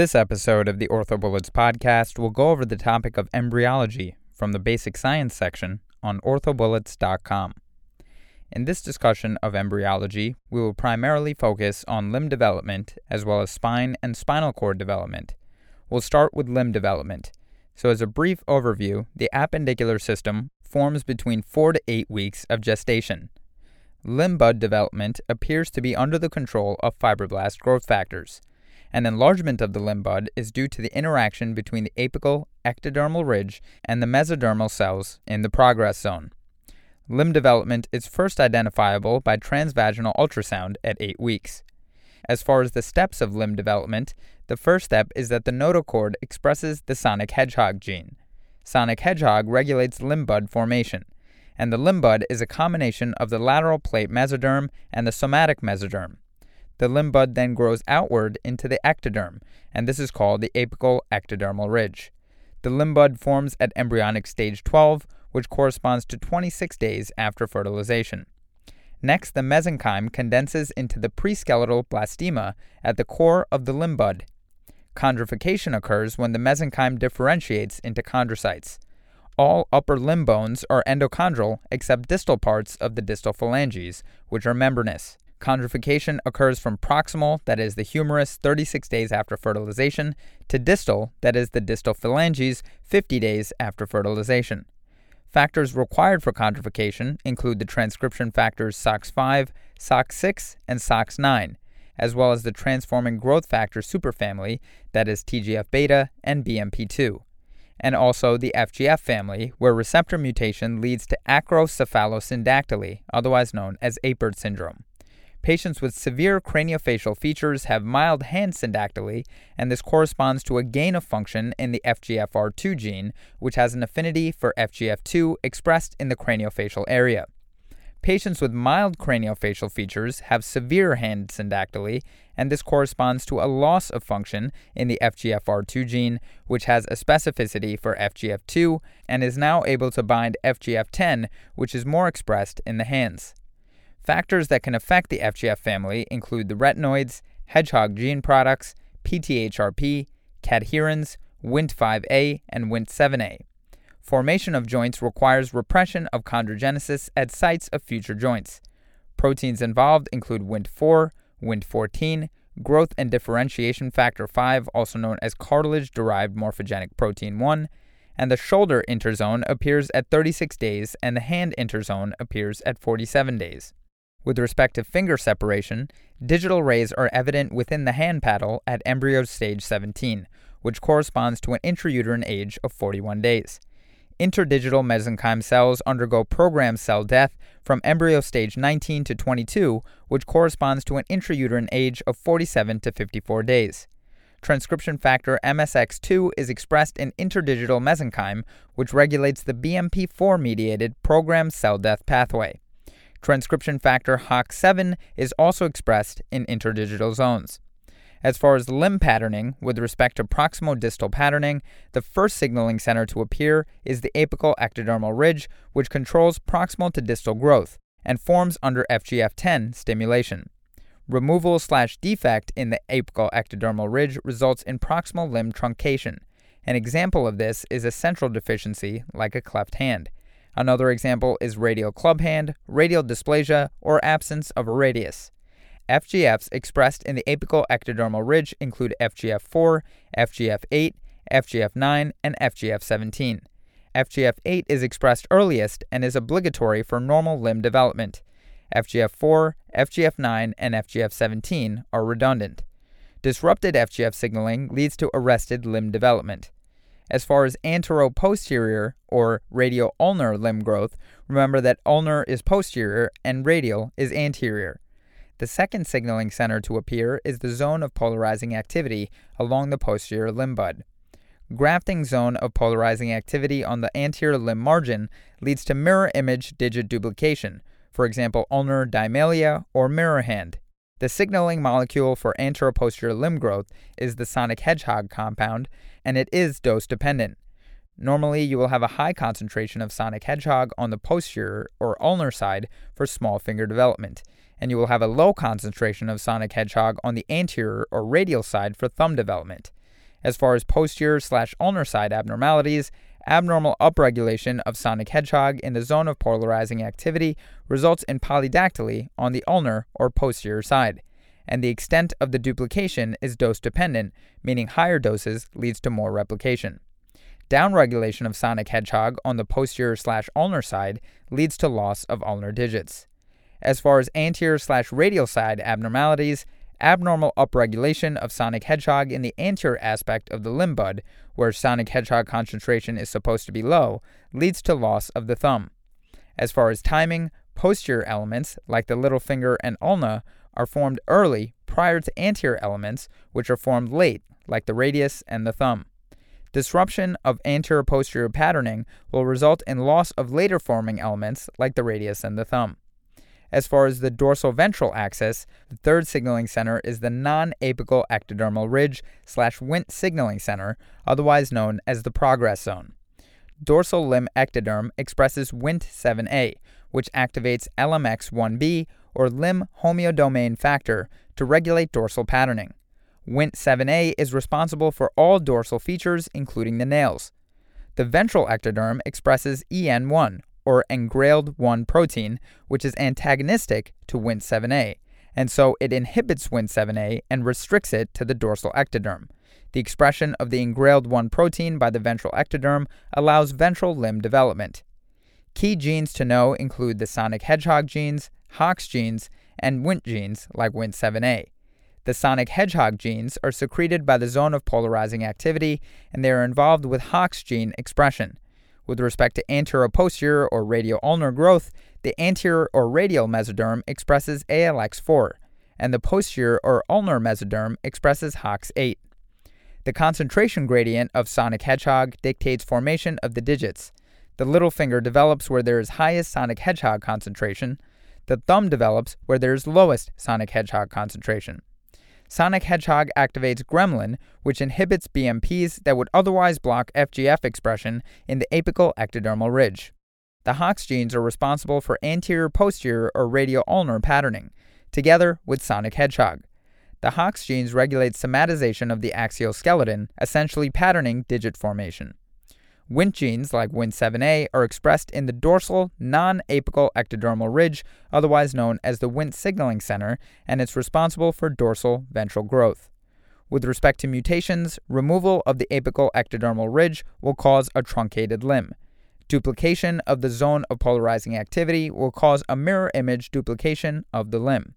This episode of the OrthoBullets podcast will go over the topic of embryology from the basic science section on orthobullets.com. In this discussion of embryology, we will primarily focus on limb development as well as spine and spinal cord development. We'll start with limb development. So, as a brief overview, the appendicular system forms between 4 to 8 weeks of gestation. Limb bud development appears to be under the control of fibroblast growth factors. An enlargement of the limb bud is due to the interaction between the apical ectodermal ridge and the mesodermal cells in the progress zone. Limb development is first identifiable by transvaginal ultrasound at 8 weeks. As far as the steps of limb development, the first step is that the notochord expresses the sonic hedgehog gene. Sonic hedgehog regulates limb bud formation, and the limb bud is a combination of the lateral plate mesoderm and the somatic mesoderm. The limb bud then grows outward into the ectoderm, and this is called the apical ectodermal ridge. The limb bud forms at embryonic stage 12, which corresponds to 26 days after fertilization. Next, the mesenchyme condenses into the preskeletal blastema at the core of the limb bud. Chondrification occurs when the mesenchyme differentiates into chondrocytes. All upper limb bones are endochondral except distal parts of the distal phalanges, which are membranous. Chondrification occurs from proximal, that is the humerus, 36 days after fertilization, to distal, that is the distal phalanges, 50 days after fertilization. Factors required for chondrification include the transcription factors SOX5, SOX6, and SOX9, as well as the transforming growth factor superfamily, that is TGF beta and BMP2, and also the FGF family, where receptor mutation leads to acrocephalosyndactyly, otherwise known as Apert syndrome. Patients with severe craniofacial features have mild hand syndactyly, and this corresponds to a gain of function in the FGFR2 gene, which has an affinity for FGF2 expressed in the craniofacial area. Patients with mild craniofacial features have severe hand syndactyly, and this corresponds to a loss of function in the FGFR2 gene, which has a specificity for FGF2 and is now able to bind FGF10, which is more expressed in the hands. Factors that can affect the FGF family include the retinoids, hedgehog gene products, PTHRP, cadherins, Wnt5a, and Wnt7a. Formation of joints requires repression of chondrogenesis at sites of future joints. Proteins involved include Wnt4, Wnt14, growth and differentiation factor 5, also known as cartilage derived morphogenic protein 1, and the shoulder interzone appears at 36 days and the hand interzone appears at 47 days. With respect to finger separation, digital rays are evident within the hand paddle at embryo stage 17, which corresponds to an intrauterine age of 41 days. Interdigital mesenchyme cells undergo programmed cell death from embryo stage 19 to 22, which corresponds to an intrauterine age of 47 to 54 days. Transcription factor MSX2 is expressed in interdigital mesenchyme, which regulates the BMP4 mediated programmed cell death pathway. Transcription factor HOX7 is also expressed in interdigital zones. As far as limb patterning, with respect to proximal-distal patterning, the first signaling center to appear is the apical ectodermal ridge, which controls proximal to distal growth and forms under FGF10 stimulation. Removal slash defect in the apical ectodermal ridge results in proximal limb truncation. An example of this is a central deficiency, like a cleft hand. Another example is radial club hand, radial dysplasia, or absence of a radius. FGFs expressed in the apical ectodermal ridge include FGF4, FGF8, FGF9, and FGF17. FGF8 is expressed earliest and is obligatory for normal limb development. FGF4, FGF9, and FGF17 are redundant. Disrupted FGF signaling leads to arrested limb development. As far as antero-posterior or radial-ulnar limb growth, remember that ulnar is posterior and radial is anterior. The second signaling center to appear is the zone of polarizing activity along the posterior limb bud. Grafting zone of polarizing activity on the anterior limb margin leads to mirror image digit duplication, for example, ulnar dimelia or mirror hand. The signaling molecule for anteroposterior limb growth is the sonic hedgehog compound, and it is dose dependent. Normally, you will have a high concentration of sonic hedgehog on the posterior or ulnar side for small finger development, and you will have a low concentration of sonic hedgehog on the anterior or radial side for thumb development. As far as posterior slash ulnar side abnormalities, abnormal upregulation of sonic hedgehog in the zone of polarizing activity results in polydactyly on the ulnar or posterior side, and the extent of the duplication is dose dependent, meaning higher doses leads to more replication. Downregulation of sonic hedgehog on the posterior slash ulnar side leads to loss of ulnar digits. As far as anterior slash radial side abnormalities, abnormal upregulation of sonic hedgehog in the anterior aspect of the limb bud, where sonic hedgehog concentration is supposed to be low, leads to loss of the thumb. As far as timing, posterior elements, like the little finger and ulna, are formed early prior to anterior elements, which are formed late, like the radius and the thumb. Disruption of anterior posterior patterning will result in loss of later forming elements like the radius and the thumb. As far as the dorsal ventral axis, the third signaling center is the non apical ectodermal ridge slash Wnt signaling center, otherwise known as the progress zone. Dorsal limb ectoderm expresses Wnt7a, which activates LMX1b or limb homeodomain factor to regulate dorsal patterning. Wnt7a is responsible for all dorsal features, including the nails. The ventral ectoderm expresses EN1, or engrailed 1 protein, which is antagonistic to Wnt7a, and so it inhibits Wnt7a and restricts it to the dorsal ectoderm. The expression of the engrailed 1 protein by the ventral ectoderm allows ventral limb development. Key genes to know include the sonic hedgehog genes, Hox genes, and Wnt genes like Wnt7a. The sonic hedgehog genes are secreted by the zone of polarizing activity, and they are involved with Hox gene expression. With respect to anterior-posterior or radial-ulnar growth, the anterior or radial mesoderm expresses ALX4, and the posterior or ulnar mesoderm expresses HOX8. The concentration gradient of sonic hedgehog dictates formation of the digits. The little finger develops where there is highest sonic hedgehog concentration. The thumb develops where there is lowest sonic hedgehog concentration. Sonic Hedgehog activates gremlin, which inhibits BMPs that would otherwise block FGF expression in the apical ectodermal ridge. The HOX genes are responsible for anterior posterior or radial ulnar patterning, together with Sonic Hedgehog. The HOX genes regulate somatization of the axial skeleton, essentially patterning digit formation. Wnt genes, like Wnt7a, are expressed in the dorsal, non apical ectodermal ridge, otherwise known as the Wnt signaling center, and it's responsible for dorsal ventral growth. With respect to mutations, removal of the apical ectodermal ridge will cause a truncated limb. Duplication of the zone of polarizing activity will cause a mirror image duplication of the limb.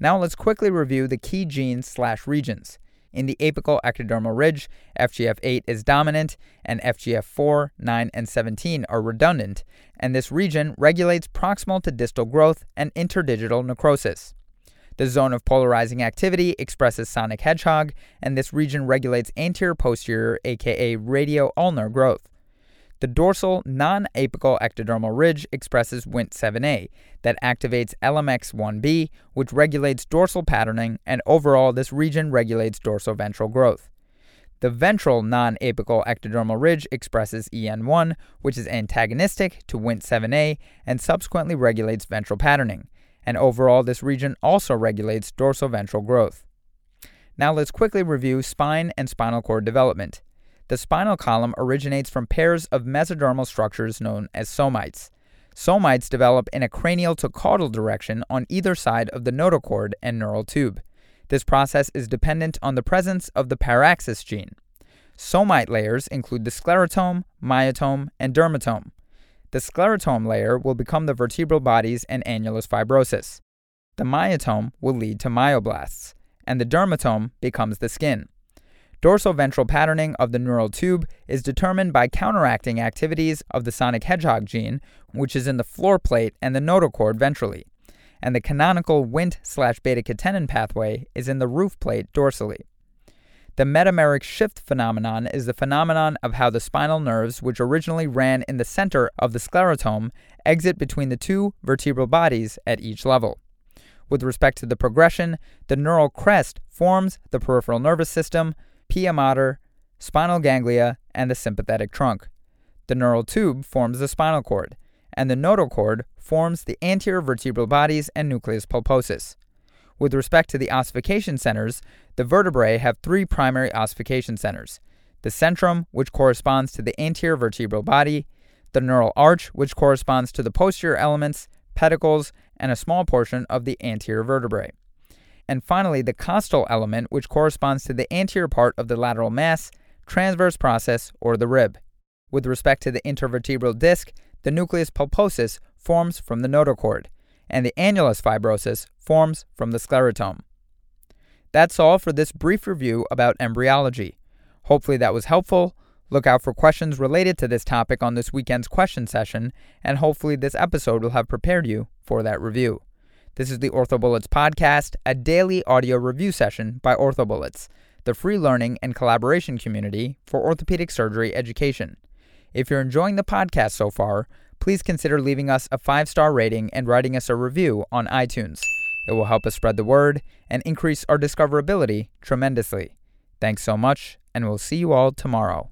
Now let's quickly review the key genes slash regions. In the apical ectodermal ridge, FGF8 is dominant, and FGF4, 9, and 17 are redundant, and this region regulates proximal to distal growth and interdigital necrosis. The zone of polarizing activity expresses sonic hedgehog, and this region regulates anterior posterior, aka radio ulnar growth. The dorsal non apical ectodermal ridge expresses Wnt7a that activates LMX1b, which regulates dorsal patterning, and overall, this region regulates dorsoventral growth. The ventral non apical ectodermal ridge expresses EN1, which is antagonistic to Wnt7a and subsequently regulates ventral patterning. And overall, this region also regulates dorsoventral growth. Now let's quickly review spine and spinal cord development. The spinal column originates from pairs of mesodermal structures known as somites. Somites develop in a cranial to caudal direction on either side of the notochord and neural tube. This process is dependent on the presence of the paraxis gene. Somite layers include the sclerotome, myotome, and dermatome. The sclerotome layer will become the vertebral bodies and annulus fibrosus. The myotome will lead to myoblasts, and the dermatome becomes the skin. Dorsoventral patterning of the neural tube is determined by counteracting activities of the sonic hedgehog gene, which is in the floor plate and the notochord ventrally, and the canonical Wnt slash beta catenin pathway is in the roof plate dorsally. The metameric shift phenomenon is the phenomenon of how the spinal nerves, which originally ran in the center of the sclerotome, exit between the two vertebral bodies at each level. With respect to the progression, the neural crest forms the peripheral nervous system, pia mater, spinal ganglia, and the sympathetic trunk. The neural tube forms the spinal cord, and the notochord forms the anterior vertebral bodies and nucleus pulposus. With respect to the ossification centers, the vertebrae have three primary ossification centers the centrum, which corresponds to the anterior vertebral body, the neural arch, which corresponds to the posterior elements, pedicles, and a small portion of the anterior vertebrae. And finally, the costal element, which corresponds to the anterior part of the lateral mass, transverse process, or the rib. With respect to the intervertebral disc, the nucleus pulposus forms from the notochord, and the annulus fibrosus forms from the sclerotome. That's all for this brief review about embryology. Hopefully, that was helpful. Look out for questions related to this topic on this weekend's question session, and hopefully, this episode will have prepared you for that review. This is the OrthoBullets podcast, a daily audio review session by OrthoBullets, the free learning and collaboration community for orthopedic surgery education. If you're enjoying the podcast so far, please consider leaving us a five star rating and writing us a review on iTunes. It will help us spread the word and increase our discoverability tremendously. Thanks so much, and we'll see you all tomorrow.